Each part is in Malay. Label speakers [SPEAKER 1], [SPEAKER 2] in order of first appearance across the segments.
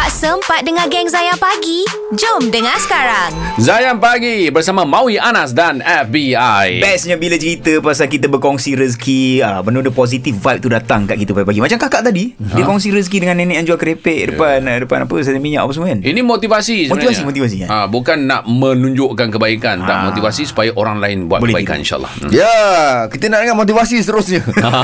[SPEAKER 1] Tak sempat dengar geng Zayan Pagi? Jom dengar sekarang.
[SPEAKER 2] Zayan Pagi bersama Maui Anas dan FBI.
[SPEAKER 3] Bestnya bila cerita pasal kita berkongsi rezeki ah, Benda-benda positif vibe tu datang kat kita pagi-pagi Macam kakak tadi ha? Dia kongsi rezeki dengan nenek yang jual kerepek Depan yeah. depan apa Saya minyak apa semua kan
[SPEAKER 2] Ini motivasi sebenarnya.
[SPEAKER 3] Motivasi, motivasi, kan?
[SPEAKER 2] Ha, bukan nak menunjukkan kebaikan, tak
[SPEAKER 3] Ah.
[SPEAKER 2] motivasi supaya orang lain buat
[SPEAKER 3] Boleh
[SPEAKER 2] kebaikan insya-Allah. Hmm.
[SPEAKER 4] Ya, kita nak dengar motivasi seterusnya.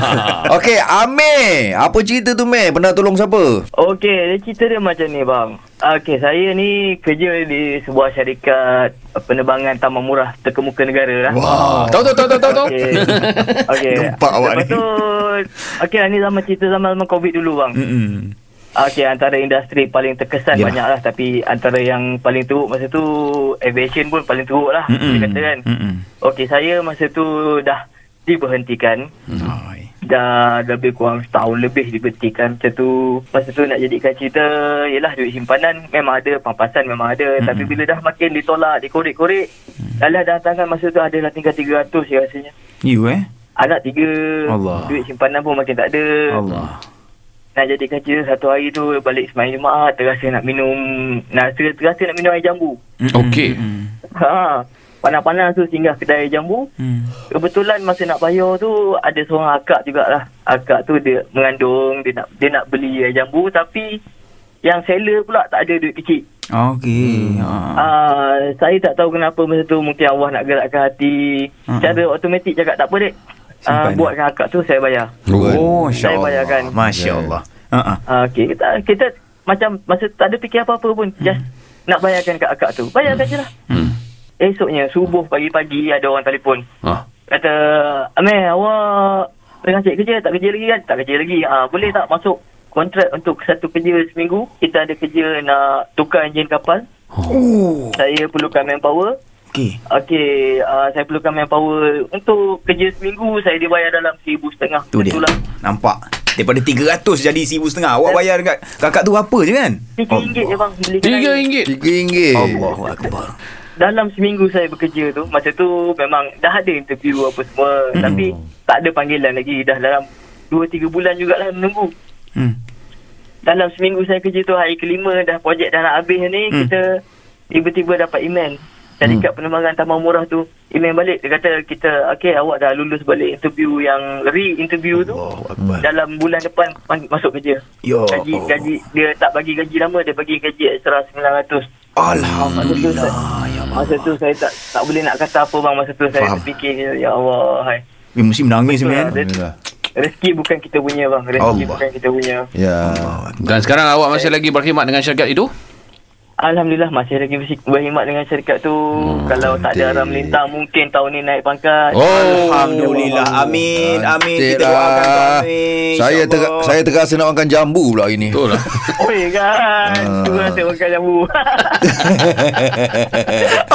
[SPEAKER 4] Okey, Amir. Apa cerita tu, Meh? Pernah tolong siapa?
[SPEAKER 5] Okey, dia cerita dia macam ni bang. Okey, saya ni kerja di sebuah syarikat penerbangan taman murah terkemuka negara lah.
[SPEAKER 4] Wow.
[SPEAKER 2] Tahu tahu tahu tahu tahu.
[SPEAKER 5] Okey. Okey.
[SPEAKER 4] Nampak awak ni.
[SPEAKER 5] tu okey ni zaman cerita zaman zaman Covid dulu bang.
[SPEAKER 3] Mm-mm.
[SPEAKER 5] Okey, antara industri paling terkesan
[SPEAKER 3] Yalah.
[SPEAKER 5] banyak lah tapi antara yang paling teruk masa tu aviation pun paling teruk lah
[SPEAKER 3] Mm-mm.
[SPEAKER 5] dia kata kan. Okey, saya masa tu dah diberhentikan.
[SPEAKER 3] Oi.
[SPEAKER 5] Dah lebih kurang setahun lebih diberhentikan Macam tu Masa tu nak jadikan cerita Yelah duit simpanan Memang ada Pampasan memang ada mm-hmm. Tapi bila dah makin ditolak Dikorek-korek mm. Dalam dah tangan masa tu Adalah tinggal 300 je rasanya
[SPEAKER 3] You eh
[SPEAKER 5] Anak tiga
[SPEAKER 3] Allah.
[SPEAKER 5] Duit simpanan pun makin tak ada
[SPEAKER 3] Allah
[SPEAKER 5] Nak jadikan cerita Satu hari tu Balik semain Jumaat Terasa nak minum nak, Terasa nak minum air jambu.
[SPEAKER 2] Okey.
[SPEAKER 5] Ha Panas-panas tu singgah kedai jambu
[SPEAKER 3] Mm.
[SPEAKER 5] Kebetulan masa nak bayar tu ada seorang akak jugalah. Akak tu dia mengandung, dia nak dia nak beli air jambu tapi yang seller pula tak ada duit kecil.
[SPEAKER 3] Okey
[SPEAKER 5] Hmm.
[SPEAKER 3] ha.
[SPEAKER 5] Ah, saya tak tahu kenapa masa tu mungkin Allah nak gerakkan hati.
[SPEAKER 3] Hmm.
[SPEAKER 5] Cara automatik cakap tak apa dek. Ah,
[SPEAKER 3] Simpan je.
[SPEAKER 5] buatkan akak tu saya bayar.
[SPEAKER 3] Oh
[SPEAKER 5] Saya
[SPEAKER 3] Masya
[SPEAKER 5] bayarkan.
[SPEAKER 3] Allah Masya Allah Ha-ha.
[SPEAKER 5] Ah, okey kita kita macam masa tak ada fikir apa-apa pun. Just nak bayarkan kat akak tu. Bayarkan je lah.
[SPEAKER 2] Hmm.
[SPEAKER 5] Esoknya subuh pagi-pagi ada orang telefon.
[SPEAKER 2] Ha.
[SPEAKER 5] Kata, Amir, awak tengah cari kerja, tak kerja lagi kan? Tak kerja lagi. Ha, boleh tak masuk kontrak untuk satu kerja seminggu? Kita ada kerja nak tukar enjin kapal.
[SPEAKER 3] Oh
[SPEAKER 5] Saya perlukan manpower.
[SPEAKER 3] Okey
[SPEAKER 5] Okey, uh, saya perlukan manpower. Untuk kerja seminggu, saya dibayar dalam seribu setengah.
[SPEAKER 3] Tu dia
[SPEAKER 5] Itulah.
[SPEAKER 3] Nampak Daripada 300 jadi RM1,500 Awak bayar dekat kakak tu apa je kan
[SPEAKER 5] Tiga ringgit je bang. beli kedai.
[SPEAKER 2] Tiga ringgit.
[SPEAKER 4] Tiga ringgit.
[SPEAKER 3] Allahu Akbar
[SPEAKER 5] Dalam seminggu saya bekerja tu, masa tu memang dah ada interview apa semua.
[SPEAKER 3] Hmm.
[SPEAKER 5] Tapi tak ada panggilan lagi. Dah dalam 2-3 bulan jugalah menunggu.
[SPEAKER 3] hmm.
[SPEAKER 5] dalam seminggu saya kerja tu hari kelima dah projek dah nak habis ni
[SPEAKER 3] Hmm.
[SPEAKER 5] hmm. kita tiba-tiba dapat email syarikat hmm. penerbangan taman murah tu email balik dia kata kita okey awak dah lulus balik interview yang re-interview tu
[SPEAKER 3] Akbar.
[SPEAKER 5] dalam bulan depan pan- masuk kerja
[SPEAKER 3] Ya
[SPEAKER 5] gaji
[SPEAKER 3] Allah.
[SPEAKER 5] gaji dia tak bagi gaji lama dia bagi gaji extra 900
[SPEAKER 3] Alhamdulillah Allah.
[SPEAKER 5] Masa tu saya tak tak boleh nak kata apa bang masa tu saya
[SPEAKER 4] Faham.
[SPEAKER 5] terfikir ya Allah hai
[SPEAKER 3] Eh, mesti menangis
[SPEAKER 5] lah.
[SPEAKER 4] Alhamdulillah.
[SPEAKER 5] rezeki bukan kita punya bang rezeki
[SPEAKER 4] Allah.
[SPEAKER 5] bukan kita punya
[SPEAKER 4] Ya.
[SPEAKER 2] Dan sekarang awak masih lagi berkhidmat dengan syarikat itu?
[SPEAKER 5] Alhamdulillah masih lagi berkhidmat dengan syarikat tu. Hmm, Kalau tak ada aram melintang mungkin tahun ni naik pangkat.
[SPEAKER 2] Oh.
[SPEAKER 3] Alhamdulillah. Amin. Amin.
[SPEAKER 4] Cantik
[SPEAKER 3] Kita doakan
[SPEAKER 4] lah.
[SPEAKER 3] Amin.
[SPEAKER 4] Saya ter, saya terasa nak makan jambu pula hari ni.
[SPEAKER 2] Betul lah.
[SPEAKER 5] Oi kan.
[SPEAKER 4] Ah.
[SPEAKER 5] Tu rasa makan jambu.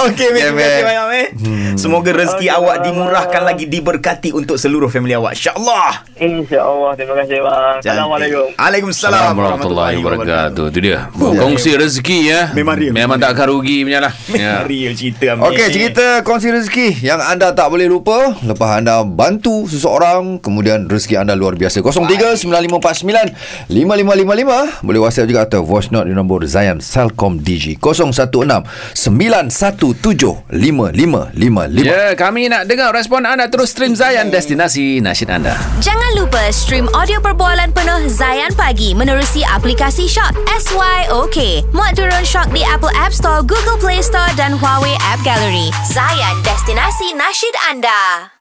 [SPEAKER 3] Okey.
[SPEAKER 4] Yeah,
[SPEAKER 3] Terima kasih
[SPEAKER 4] man.
[SPEAKER 3] banyak, Min. Semoga rezeki
[SPEAKER 5] Okey,
[SPEAKER 3] awak dimurahkan lagi, diberkati untuk seluruh family awak. InsyaAllah.
[SPEAKER 5] InsyaAllah. Terima kasih bang. Assalamualaikum.
[SPEAKER 3] Waalaikumsalam.
[SPEAKER 2] Warahmatullahi wabarakatuh. Itu dia. Kongsi rezeki ya.
[SPEAKER 3] Memang real.
[SPEAKER 2] Memang tak akan rugi punya lah.
[SPEAKER 3] Ya.
[SPEAKER 2] Ya.
[SPEAKER 3] Real cerita.
[SPEAKER 4] Okey, cerita kongsi rezeki yang anda tak boleh lupa lepas anda bantu seseorang, kemudian rezeki anda luar biasa. 0395495555. Boleh WhatsApp juga atau voice note di nombor Zayan Salcom DG 0169175555.
[SPEAKER 2] Ya, kami nak dengar respon anda terus stream Zayan destinasi nasyid anda.
[SPEAKER 1] Jangan lupa stream audio perbualan penuh Zayan Pagi menerusi aplikasi Shock SYOK. Muat turun Shock di Apple App Store, Google Play Store dan Huawei App Gallery. Zayan, destinasi nasyid anda.